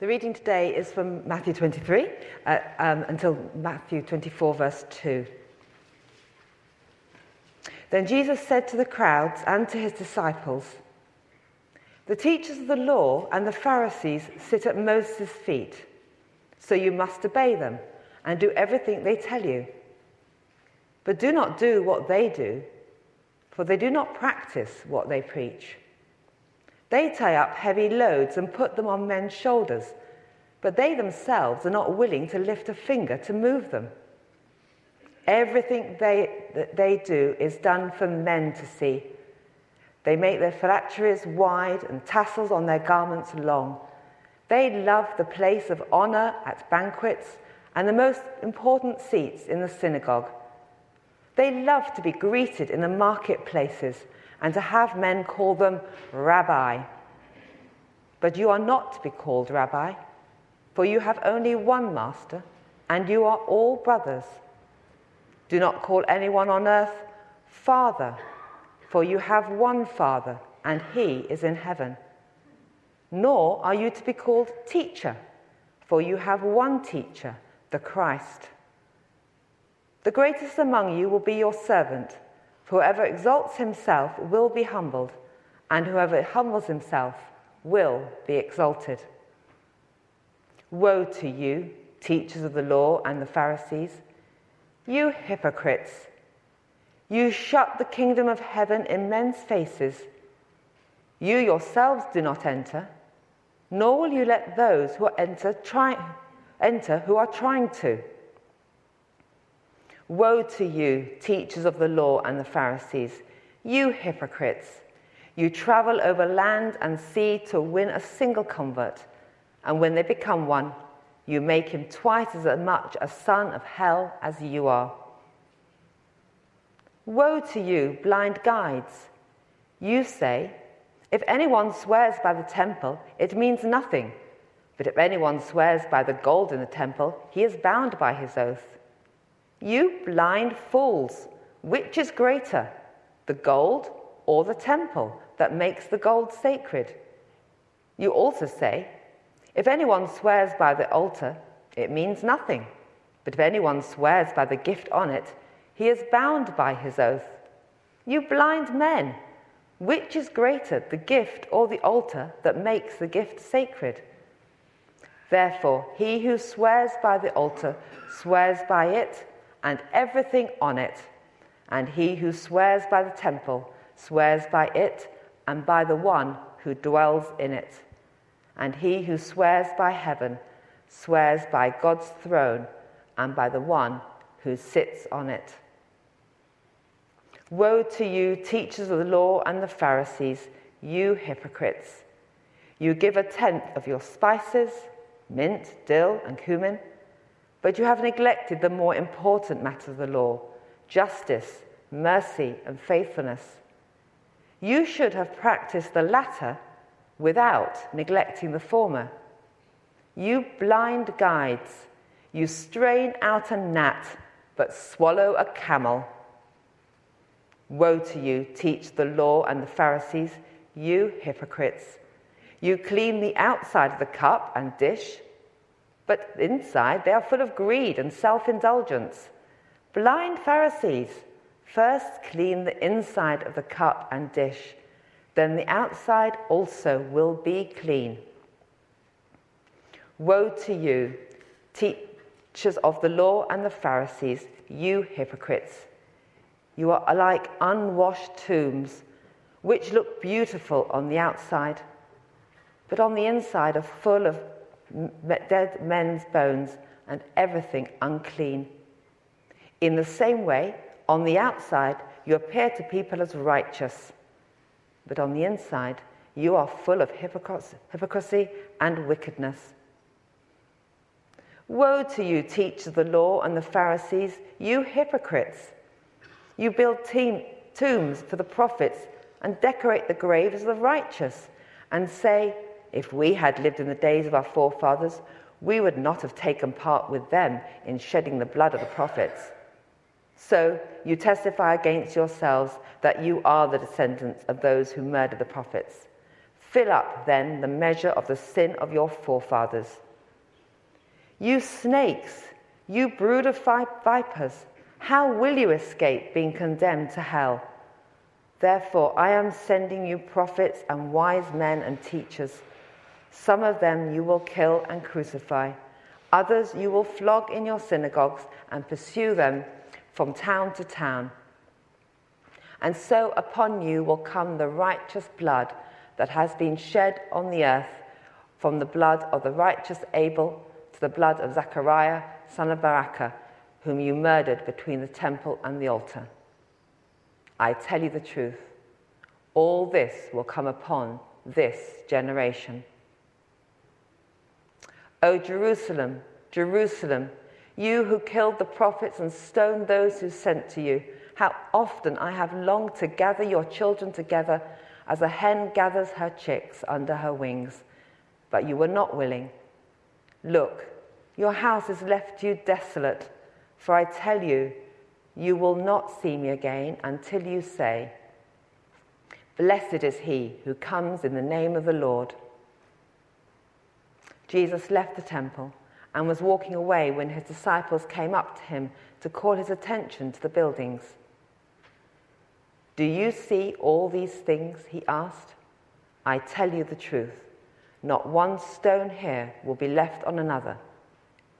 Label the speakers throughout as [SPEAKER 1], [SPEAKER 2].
[SPEAKER 1] The reading today is from Matthew 23 uh, um, until Matthew 24, verse 2. Then Jesus said to the crowds and to his disciples, The teachers of the law and the Pharisees sit at Moses' feet, so you must obey them and do everything they tell you. But do not do what they do, for they do not practice what they preach. They tie up heavy loads and put them on men's shoulders, but they themselves are not willing to lift a finger to move them. Everything they, that they do is done for men to see. They make their phylacteries wide and tassels on their garments long. They love the place of honor at banquets and the most important seats in the synagogue. They love to be greeted in the marketplaces and to have men call them rabbi. But you are not to be called rabbi, for you have only one master, and you are all brothers. Do not call anyone on earth Father, for you have one Father, and he is in heaven. Nor are you to be called teacher, for you have one teacher, the Christ. The greatest among you will be your servant. Whoever exalts himself will be humbled, and whoever humbles himself will be exalted. Woe to you, teachers of the law and the Pharisees, you hypocrites! You shut the kingdom of heaven in men's faces. You yourselves do not enter, nor will you let those who enter try, enter who are trying to. Woe to you, teachers of the law and the Pharisees, you hypocrites! You travel over land and sea to win a single convert, and when they become one, you make him twice as much a son of hell as you are. Woe to you, blind guides! You say, if anyone swears by the temple, it means nothing. But if anyone swears by the gold in the temple, he is bound by his oath. You blind fools, which is greater, the gold or the temple that makes the gold sacred? You also say, if anyone swears by the altar, it means nothing. But if anyone swears by the gift on it, he is bound by his oath. You blind men, which is greater, the gift or the altar that makes the gift sacred? Therefore, he who swears by the altar swears by it and everything on it. And he who swears by the temple swears by it and by the one who dwells in it. And he who swears by heaven swears by God's throne and by the one who sits on it. Woe to you, teachers of the law and the Pharisees, you hypocrites! You give a tenth of your spices, mint, dill, and cumin but you have neglected the more important matter of the law justice, mercy, and faithfulness. You should have practiced the latter without neglecting the former. You blind guides, you strain out a gnat, but swallow a camel. Woe to you, teach the law and the Pharisees, you hypocrites! You clean the outside of the cup and dish but inside they are full of greed and self indulgence. Blind Pharisees, first clean the inside of the cup and dish, then the outside also will be clean. Woe to you, teachers of the law and the Pharisees, you hypocrites! You are like unwashed tombs, which look beautiful on the outside, but on the inside are full of dead men's bones, and everything unclean. In the same way, on the outside, you appear to people as righteous, but on the inside, you are full of hypocrisy and wickedness. Woe to you, teachers of the law and the Pharisees, you hypocrites! You build tombs for the prophets and decorate the graves of the righteous, and say, if we had lived in the days of our forefathers, we would not have taken part with them in shedding the blood of the prophets. So you testify against yourselves that you are the descendants of those who murdered the prophets. Fill up then the measure of the sin of your forefathers. You snakes, you brood of vipers, how will you escape being condemned to hell? Therefore, I am sending you prophets and wise men and teachers. Some of them you will kill and crucify, others you will flog in your synagogues and pursue them from town to town. And so upon you will come the righteous blood that has been shed on the earth, from the blood of the righteous Abel to the blood of Zechariah, son of Berechiah, whom you murdered between the temple and the altar. I tell you the truth, all this will come upon this generation. O Jerusalem, Jerusalem, you who killed the prophets and stoned those who sent to you, how often I have longed to gather your children together as a hen gathers her chicks under her wings, but you were not willing. Look, your house has left you desolate, for I tell you, you will not see me again until you say, Blessed is he who comes in the name of the Lord. Jesus left the temple and was walking away when his disciples came up to him to call his attention to the buildings. Do you see all these things? He asked. I tell you the truth. Not one stone here will be left on another.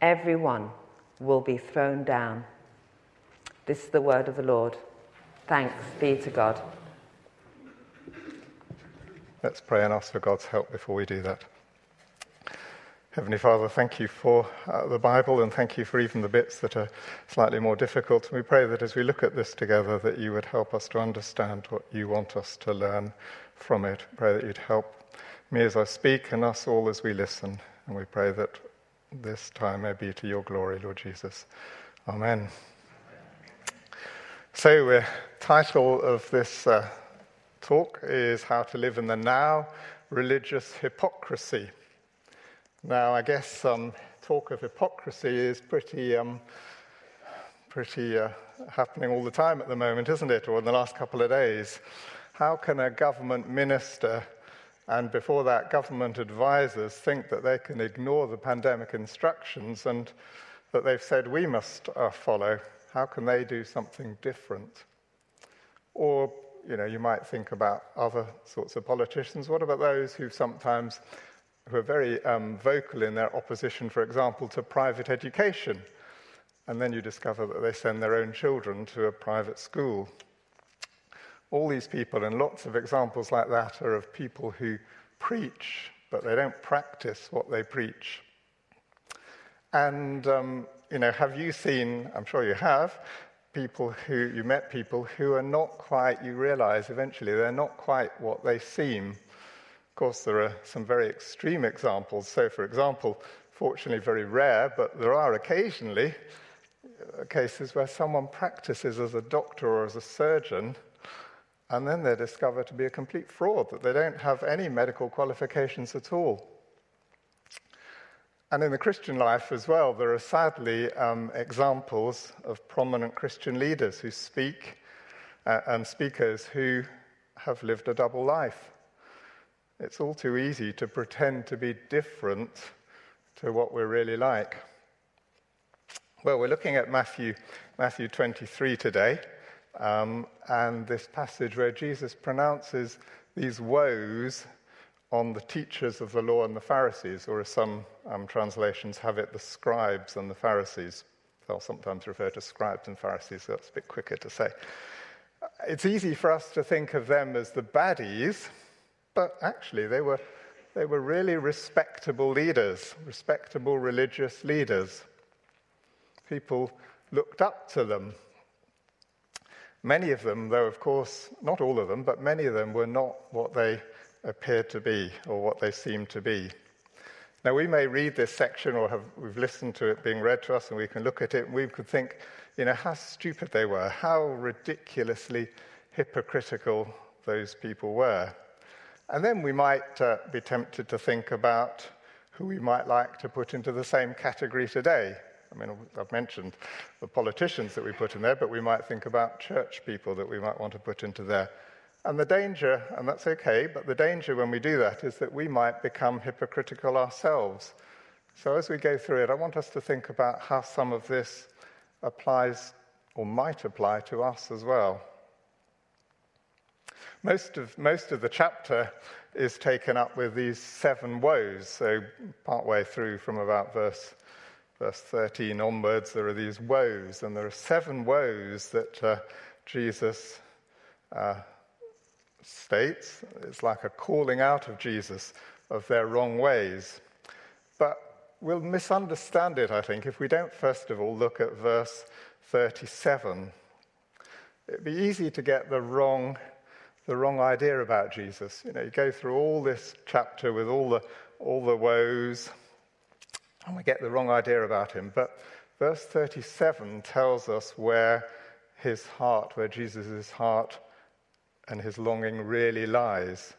[SPEAKER 1] Every one will be thrown down. This is the word of the Lord. Thanks be to God.
[SPEAKER 2] Let's pray and ask for God's help before we do that. Heavenly Father, thank you for uh, the Bible and thank you for even the bits that are slightly more difficult. And we pray that as we look at this together, that you would help us to understand what you want us to learn from it. Pray that you'd help me as I speak and us all as we listen. And we pray that this time may be to your glory, Lord Jesus. Amen. So, the title of this uh, talk is How to Live in the Now Religious Hypocrisy. Now, I guess um, talk of hypocrisy is pretty, um, pretty uh, happening all the time at the moment, isn't it? Or in the last couple of days. How can a government minister and before that, government advisors think that they can ignore the pandemic instructions and that they've said we must uh, follow? How can they do something different? Or, you know, you might think about other sorts of politicians. What about those who sometimes who are very um, vocal in their opposition, for example, to private education. And then you discover that they send their own children to a private school. All these people, and lots of examples like that, are of people who preach, but they don't practice what they preach. And, um, you know, have you seen, I'm sure you have, people who, you met people who are not quite, you realize eventually, they're not quite what they seem course, there are some very extreme examples. So, for example, fortunately very rare, but there are occasionally uh, cases where someone practices as a doctor or as a surgeon, and then they're discovered to be a complete fraud, that they don't have any medical qualifications at all. And in the Christian life as well, there are sadly um, examples of prominent Christian leaders who speak uh, and speakers who have lived a double life. It's all too easy to pretend to be different to what we're really like. Well, we're looking at Matthew, Matthew 23 today, um, and this passage where Jesus pronounces these woes on the teachers of the law and the Pharisees, or as some um, translations have it, the scribes and the Pharisees. They'll sometimes refer to scribes and Pharisees, so that's a bit quicker to say. It's easy for us to think of them as the baddies but actually, they were, they were really respectable leaders, respectable religious leaders. People looked up to them. Many of them, though, of course, not all of them, but many of them were not what they appeared to be or what they seemed to be. Now, we may read this section or have, we've listened to it being read to us, and we can look at it and we could think, you know, how stupid they were, how ridiculously hypocritical those people were. And then we might uh, be tempted to think about who we might like to put into the same category today. I mean, I've mentioned the politicians that we put in there, but we might think about church people that we might want to put into there And the danger, and that's okay, but the danger when we do that is that we might become hypocritical ourselves. So as we go through it, I want us to think about how some of this applies or might apply to us as well. Most of, most of the chapter is taken up with these seven woes. So, partway through from about verse, verse 13 onwards, there are these woes, and there are seven woes that uh, Jesus uh, states. It's like a calling out of Jesus of their wrong ways. But we'll misunderstand it, I think, if we don't first of all look at verse 37. It'd be easy to get the wrong, the wrong idea about Jesus. You know, you go through all this chapter with all the, all the woes, and we get the wrong idea about him. But verse 37 tells us where his heart, where Jesus' heart and his longing really lies.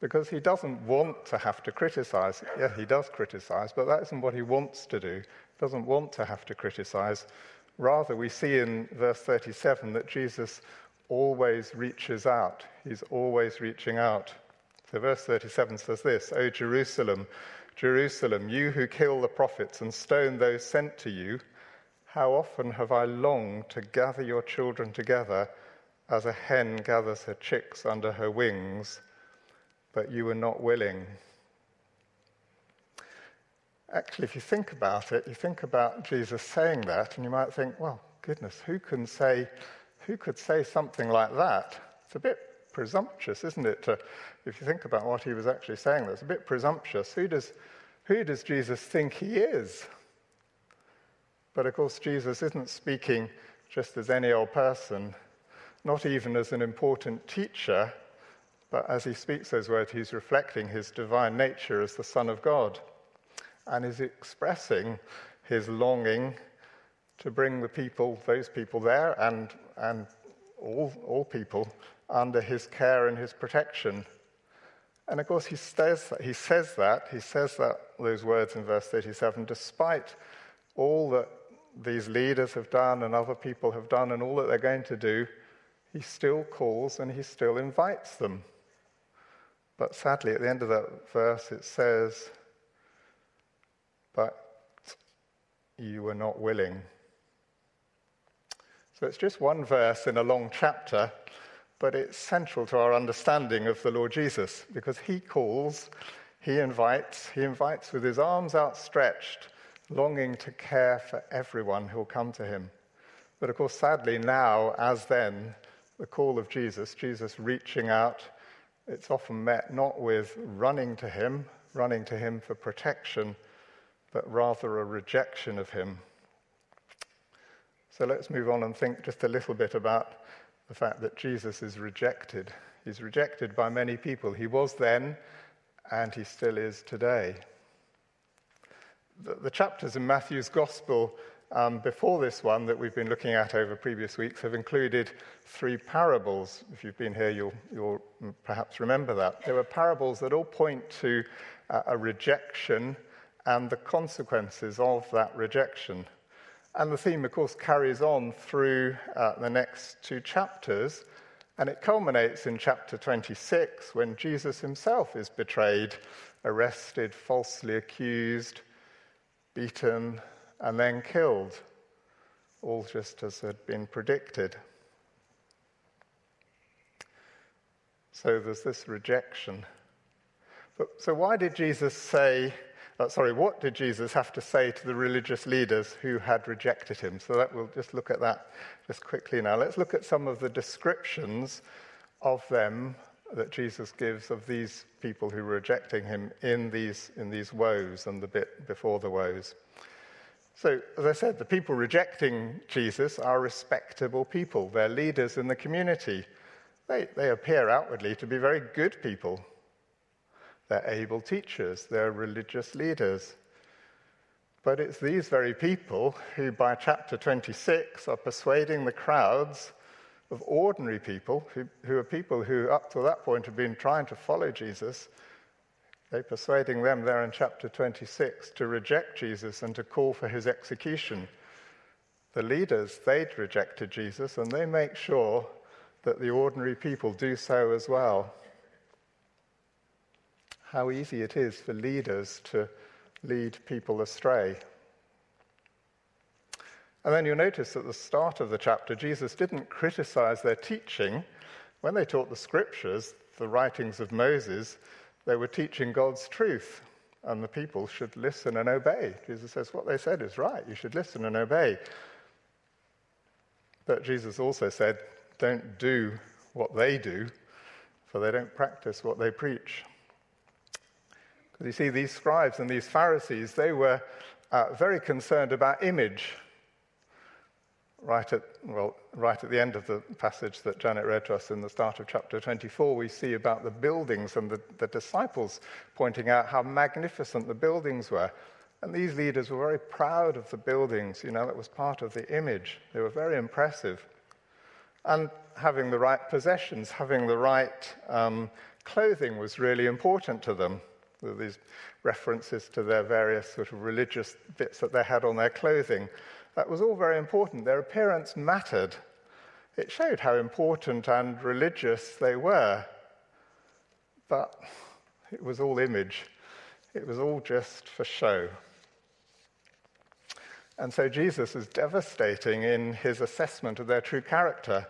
[SPEAKER 2] Because he doesn't want to have to criticize. Yeah, he does criticize, but that isn't what he wants to do. He doesn't want to have to criticize. Rather, we see in verse 37 that Jesus always reaches out. He's always reaching out. So, verse 37 says this O Jerusalem, Jerusalem, you who kill the prophets and stone those sent to you, how often have I longed to gather your children together as a hen gathers her chicks under her wings, but you were not willing. Actually, if you think about it, you think about Jesus saying that, and you might think, well, goodness, who can say, who could say something like that? It's a bit presumptuous, isn't it? To, if you think about what he was actually saying, that's a bit presumptuous. Who does, who does Jesus think he is? But of course, Jesus isn't speaking just as any old person not even as an important teacher, but as he speaks those words, he's reflecting his divine nature as the Son of God and is expressing his longing to bring the people, those people there, and, and all, all people under his care and his protection. And of course, he says, that, he says that, he says that, those words in verse 37, despite all that these leaders have done and other people have done and all that they're going to do, he still calls and he still invites them. But sadly, at the end of that verse, it says, But you were not willing. So it's just one verse in a long chapter, but it's central to our understanding of the Lord Jesus because he calls, he invites, he invites with his arms outstretched, longing to care for everyone who'll come to him. But of course, sadly, now, as then, the call of Jesus, Jesus reaching out, it's often met not with running to him, running to him for protection, but rather a rejection of him. So let's move on and think just a little bit about the fact that Jesus is rejected. He's rejected by many people. He was then, and he still is today. The, the chapters in Matthew's Gospel um, before this one that we've been looking at over previous weeks have included three parables. If you've been here, you'll, you'll perhaps remember that. There were parables that all point to uh, a rejection and the consequences of that rejection. And the theme, of course, carries on through uh, the next two chapters, and it culminates in chapter 26 when Jesus himself is betrayed, arrested, falsely accused, beaten, and then killed, all just as had been predicted. So there's this rejection. But, so, why did Jesus say, uh, sorry, what did Jesus have to say to the religious leaders who had rejected him? So, that we'll just look at that just quickly now. Let's look at some of the descriptions of them that Jesus gives of these people who were rejecting him in these, in these woes and the bit before the woes. So, as I said, the people rejecting Jesus are respectable people. They're leaders in the community. They, they appear outwardly to be very good people. They're able teachers, they're religious leaders. But it's these very people who, by chapter 26, are persuading the crowds of ordinary people, who, who are people who, up to that point, have been trying to follow Jesus, they're persuading them there in chapter 26 to reject Jesus and to call for his execution. The leaders, they'd rejected Jesus, and they make sure that the ordinary people do so as well. How easy it is for leaders to lead people astray. And then you'll notice at the start of the chapter, Jesus didn't criticize their teaching. When they taught the scriptures, the writings of Moses, they were teaching God's truth, and the people should listen and obey. Jesus says what they said is right. You should listen and obey. But Jesus also said, don't do what they do, for they don't practice what they preach. You see, these scribes and these Pharisees, they were uh, very concerned about image right at, well, right at the end of the passage that Janet read to us in the start of chapter 24, we see about the buildings and the, the disciples pointing out how magnificent the buildings were. And these leaders were very proud of the buildings, you know, that was part of the image. They were very impressive. And having the right possessions, having the right um, clothing was really important to them. These references to their various sort of religious bits that they had on their clothing. That was all very important. Their appearance mattered. It showed how important and religious they were. But it was all image, it was all just for show. And so Jesus is devastating in his assessment of their true character.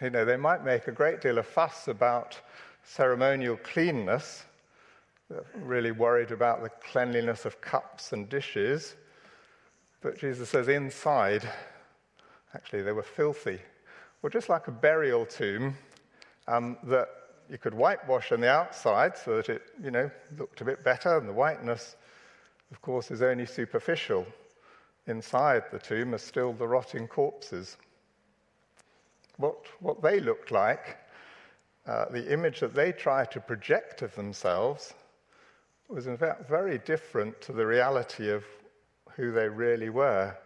[SPEAKER 2] You know, they might make a great deal of fuss about ceremonial cleanness, really worried about the cleanliness of cups and dishes. But Jesus says inside, actually, they were filthy. Well, just like a burial tomb um, that you could whitewash on the outside so that it, you know, looked a bit better, and the whiteness, of course, is only superficial. Inside the tomb are still the rotting corpses. What, what they looked like, uh, the image that they try to project of themselves, was in fact very different to the reality of who they really were.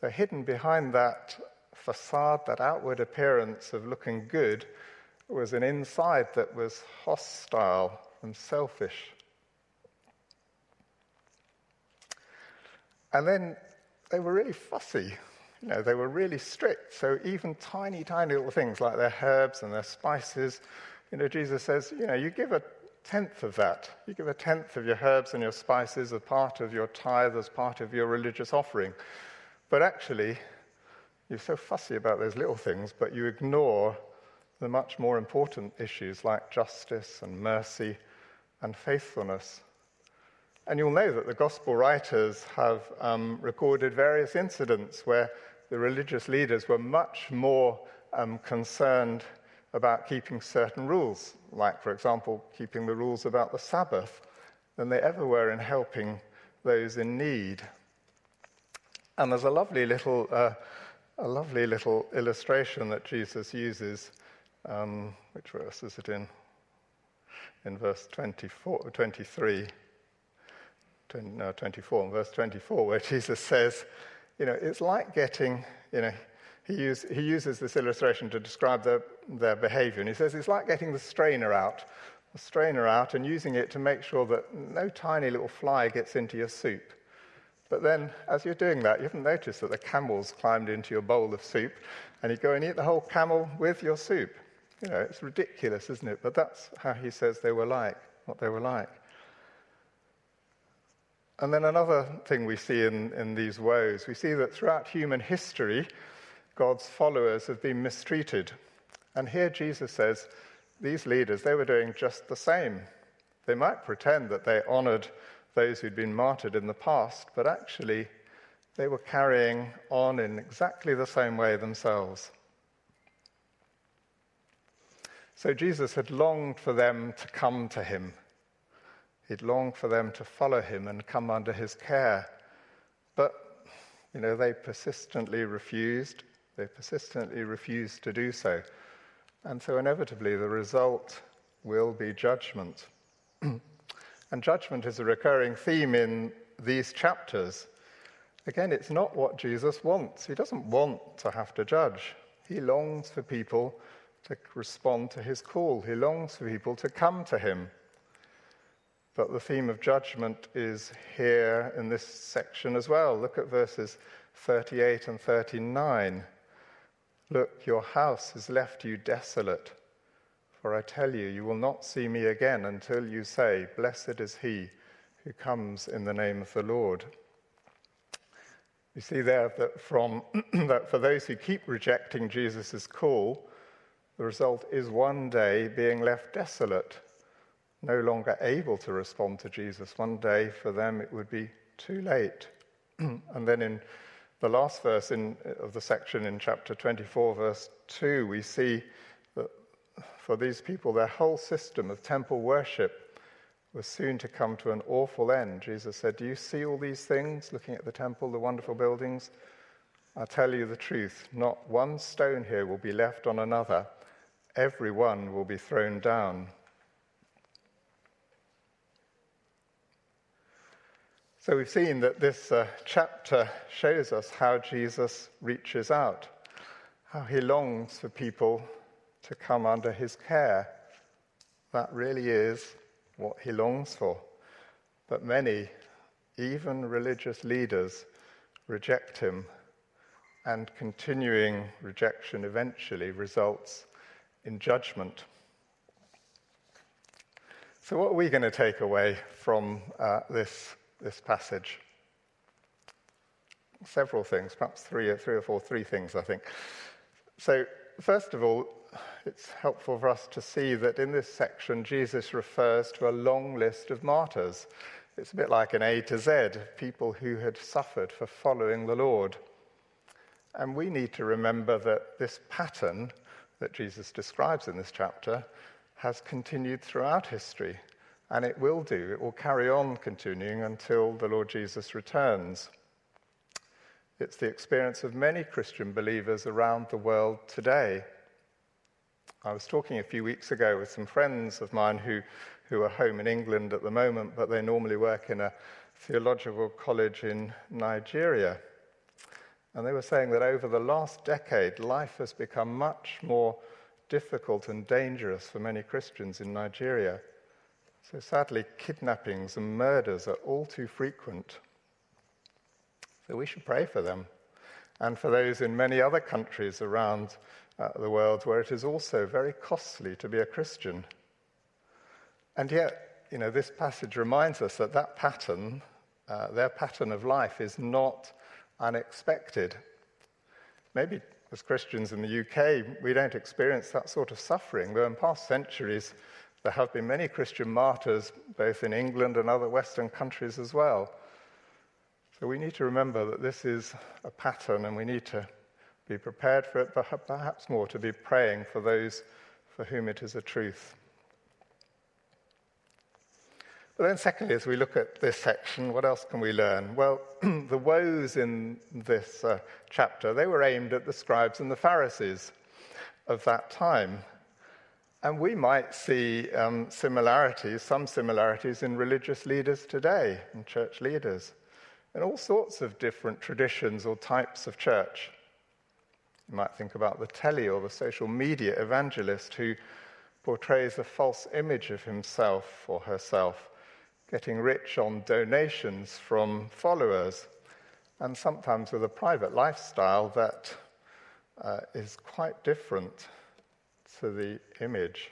[SPEAKER 2] So, hidden behind that facade, that outward appearance of looking good, was an inside that was hostile and selfish. And then they were really fussy. You know, they were really strict. So even tiny, tiny little things like their herbs and their spices, you know, Jesus says, you know, you give a tenth of that. You give a tenth of your herbs and your spices as part of your tithe, as part of your religious offering. But actually, you're so fussy about those little things, but you ignore the much more important issues like justice and mercy and faithfulness. And you'll know that the gospel writers have um, recorded various incidents where the religious leaders were much more um, concerned about keeping certain rules, like, for example, keeping the rules about the Sabbath, than they ever were in helping those in need. And there's a lovely little, uh, a lovely little illustration that Jesus uses. Um, which verse is it in? In verse 24, 23, 20, no, 24, in verse 24, where Jesus says, you know, it's like getting, you know, he, use, he uses this illustration to describe their, their behavior. And he says it's like getting the strainer out, the strainer out, and using it to make sure that no tiny little fly gets into your soup. But then, as you're doing that, you haven't noticed that the camels climbed into your bowl of soup, and you go and eat the whole camel with your soup. You know, it's ridiculous, isn't it? But that's how he says they were like, what they were like. And then another thing we see in, in these woes, we see that throughout human history, God's followers have been mistreated. And here Jesus says these leaders, they were doing just the same. They might pretend that they honored those who'd been martyred in the past, but actually they were carrying on in exactly the same way themselves. So Jesus had longed for them to come to him. He'd longed for them to follow him and come under his care. But, you know, they persistently refused. They persistently refuse to do so. And so, inevitably, the result will be judgment. and judgment is a recurring theme in these chapters. Again, it's not what Jesus wants. He doesn't want to have to judge. He longs for people to respond to his call, he longs for people to come to him. But the theme of judgment is here in this section as well. Look at verses 38 and 39. Look, your house has left you desolate. For I tell you, you will not see me again until you say, Blessed is he who comes in the name of the Lord. You see there that, from, that for those who keep rejecting Jesus' call, the result is one day being left desolate, no longer able to respond to Jesus. One day for them it would be too late. and then in the last verse in, of the section in chapter 24, verse 2, we see that for these people, their whole system of temple worship was soon to come to an awful end. Jesus said, Do you see all these things, looking at the temple, the wonderful buildings? I tell you the truth, not one stone here will be left on another, every one will be thrown down. So we've seen that this uh, chapter shows us how Jesus reaches out, how he longs for people to come under his care. That really is what he longs for. But many, even religious leaders, reject him, and continuing rejection eventually results in judgment. So, what are we going to take away from uh, this this passage? Several things, perhaps three, three or four, three things, I think. So, first of all, it's helpful for us to see that in this section, Jesus refers to a long list of martyrs. It's a bit like an A to Z, people who had suffered for following the Lord. And we need to remember that this pattern that Jesus describes in this chapter has continued throughout history. And it will do. It will carry on continuing until the Lord Jesus returns. It's the experience of many Christian believers around the world today. I was talking a few weeks ago with some friends of mine who, who are home in England at the moment, but they normally work in a theological college in Nigeria. And they were saying that over the last decade, life has become much more difficult and dangerous for many Christians in Nigeria. So sadly, kidnappings and murders are all too frequent. So we should pray for them and for those in many other countries around uh, the world where it is also very costly to be a Christian. And yet, you know, this passage reminds us that that pattern, uh, their pattern of life, is not unexpected. Maybe as Christians in the UK, we don't experience that sort of suffering, though in past centuries, there have been many Christian martyrs, both in England and other Western countries as well. So we need to remember that this is a pattern and we need to be prepared for it, but perhaps more to be praying for those for whom it is a truth. But then, secondly, as we look at this section, what else can we learn? Well, the woes in this uh, chapter, they were aimed at the scribes and the Pharisees of that time. And we might see um, similarities, some similarities in religious leaders today, and church leaders, in all sorts of different traditions or types of church. You might think about the telly or the social media evangelist who portrays a false image of himself or herself, getting rich on donations from followers, and sometimes with a private lifestyle that uh, is quite different to the image.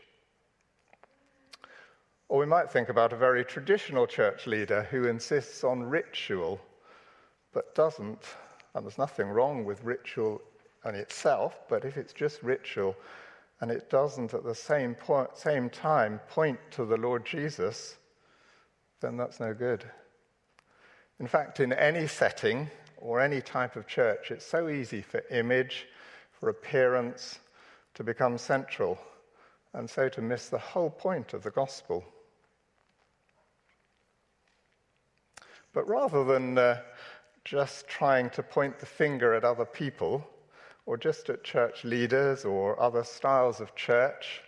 [SPEAKER 2] Or we might think about a very traditional church leader who insists on ritual, but doesn't, and there's nothing wrong with ritual in itself, but if it's just ritual and it doesn't at the same, point, same time point to the Lord Jesus, then that's no good. In fact, in any setting or any type of church, it's so easy for image, for appearance, to become central, and so to miss the whole point of the gospel. But rather than uh, just trying to point the finger at other people, or just at church leaders or other styles of church,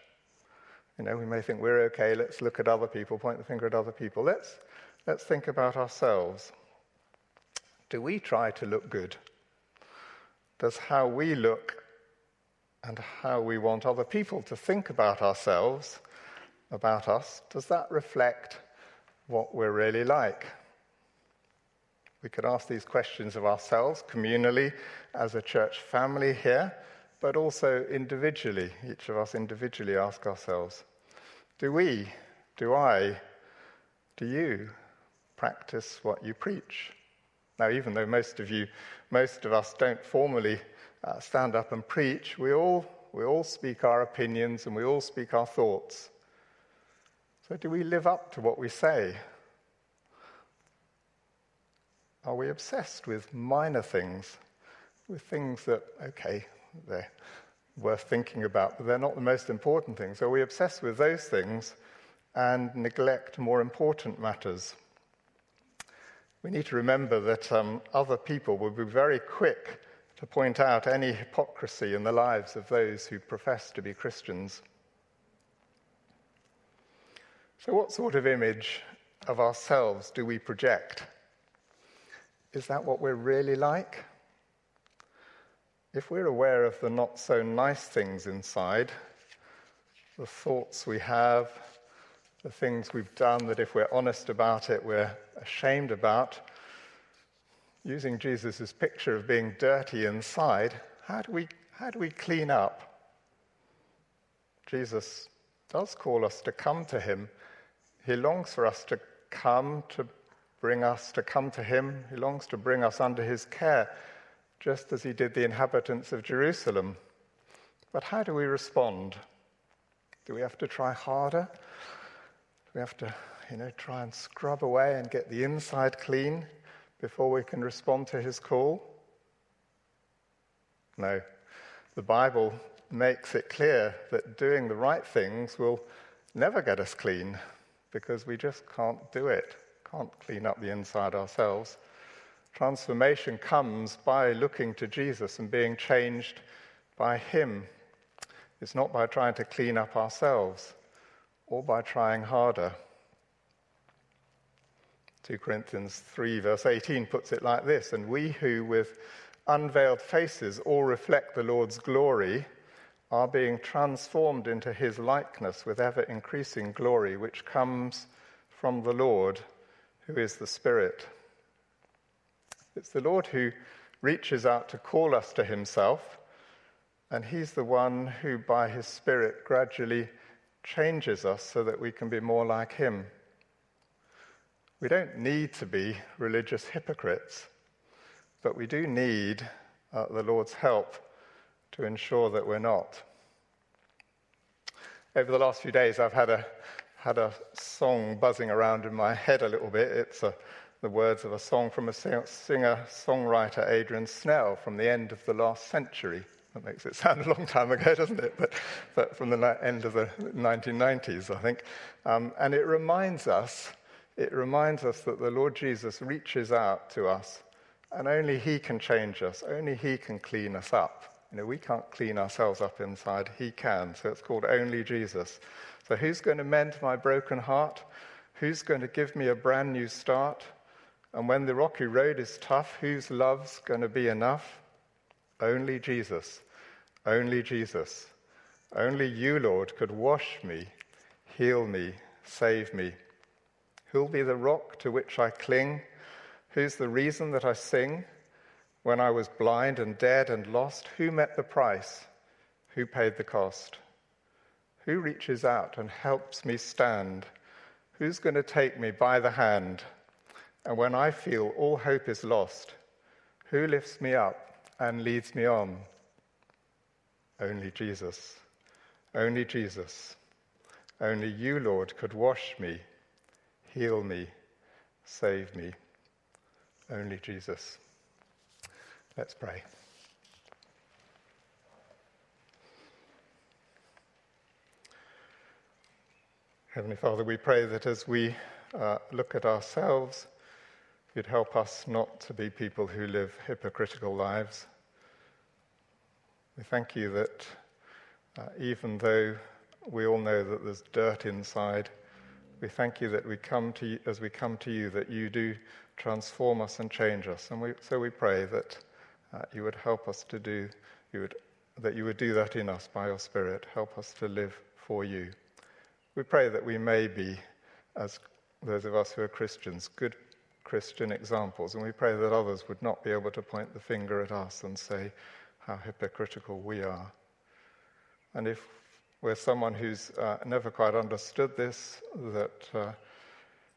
[SPEAKER 2] you know, we may think we're okay, let's look at other people, point the finger at other people. Let's, let's think about ourselves. Do we try to look good? Does how we look and how we want other people to think about ourselves, about us, does that reflect what we're really like? We could ask these questions of ourselves communally as a church family here, but also individually, each of us individually ask ourselves do we, do I, do you practice what you preach? Now, even though most of you, most of us don't formally uh, stand up and preach, we all, we all speak our opinions and we all speak our thoughts. So, do we live up to what we say? Are we obsessed with minor things, with things that, okay, they're worth thinking about, but they're not the most important things? Are we obsessed with those things and neglect more important matters? We need to remember that um, other people will be very quick to point out any hypocrisy in the lives of those who profess to be Christians. So, what sort of image of ourselves do we project? Is that what we're really like? If we're aware of the not so nice things inside, the thoughts we have, the things we've done that if we're honest about it, we're ashamed about, using Jesus' picture of being dirty inside, how do, we, how do we clean up? Jesus does call us to come to him. He longs for us to come to bring us to come to him. He longs to bring us under his care, just as he did the inhabitants of Jerusalem. But how do we respond? Do we have to try harder? Do we have to, you know, try and scrub away and get the inside clean before we can respond to his call? No. The Bible makes it clear that doing the right things will never get us clean because we just can't do it can't clean up the inside ourselves. Transformation comes by looking to Jesus and being changed by Him. It's not by trying to clean up ourselves or by trying harder. 2 Corinthians 3, verse 18 puts it like this And we who with unveiled faces all reflect the Lord's glory are being transformed into his likeness with ever increasing glory, which comes from the Lord who is the Spirit. It's the Lord who reaches out to call us to himself, and he's the one who, by his Spirit, gradually changes us so that we can be more like him. We don't need to be religious hypocrites, but we do need uh, the Lord's help to ensure that we're not. Over the last few days, I've had a had a song buzzing around in my head a little bit. It's a, the words of a song from a singer songwriter, Adrian Snell, from the end of the last century. That makes it sound a long time ago, doesn't it? But, but from the end of the 1990s, I think. Um, and it reminds us, it reminds us that the Lord Jesus reaches out to us, and only He can change us. Only He can clean us up. You know, we can't clean ourselves up inside. He can. So it's called Only Jesus. So, who's going to mend my broken heart? Who's going to give me a brand new start? And when the rocky road is tough, whose love's going to be enough? Only Jesus. Only Jesus. Only you, Lord, could wash me, heal me, save me. Who'll be the rock to which I cling? Who's the reason that I sing? When I was blind and dead and lost, who met the price? Who paid the cost? Who reaches out and helps me stand? Who's going to take me by the hand? And when I feel all hope is lost, who lifts me up and leads me on? Only Jesus. Only Jesus. Only you, Lord, could wash me, heal me, save me. Only Jesus. Let's pray. Heavenly Father, we pray that as we uh, look at ourselves, you'd help us not to be people who live hypocritical lives. We thank you that uh, even though we all know that there's dirt inside, we thank you that we come to you, as we come to you, that you do transform us and change us. And we, so we pray that uh, you would help us to do, you would, that you would do that in us by your Spirit. Help us to live for you. We pray that we may be, as those of us who are Christians, good Christian examples, and we pray that others would not be able to point the finger at us and say, how hypocritical we are. And if we're someone who's uh, never quite understood this, that uh,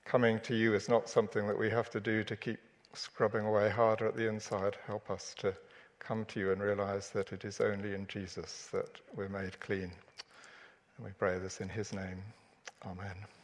[SPEAKER 2] coming to you is not something that we have to do to keep scrubbing away harder at the inside, help us to come to you and realize that it is only in Jesus that we're made clean. And we pray this in his name. Amen.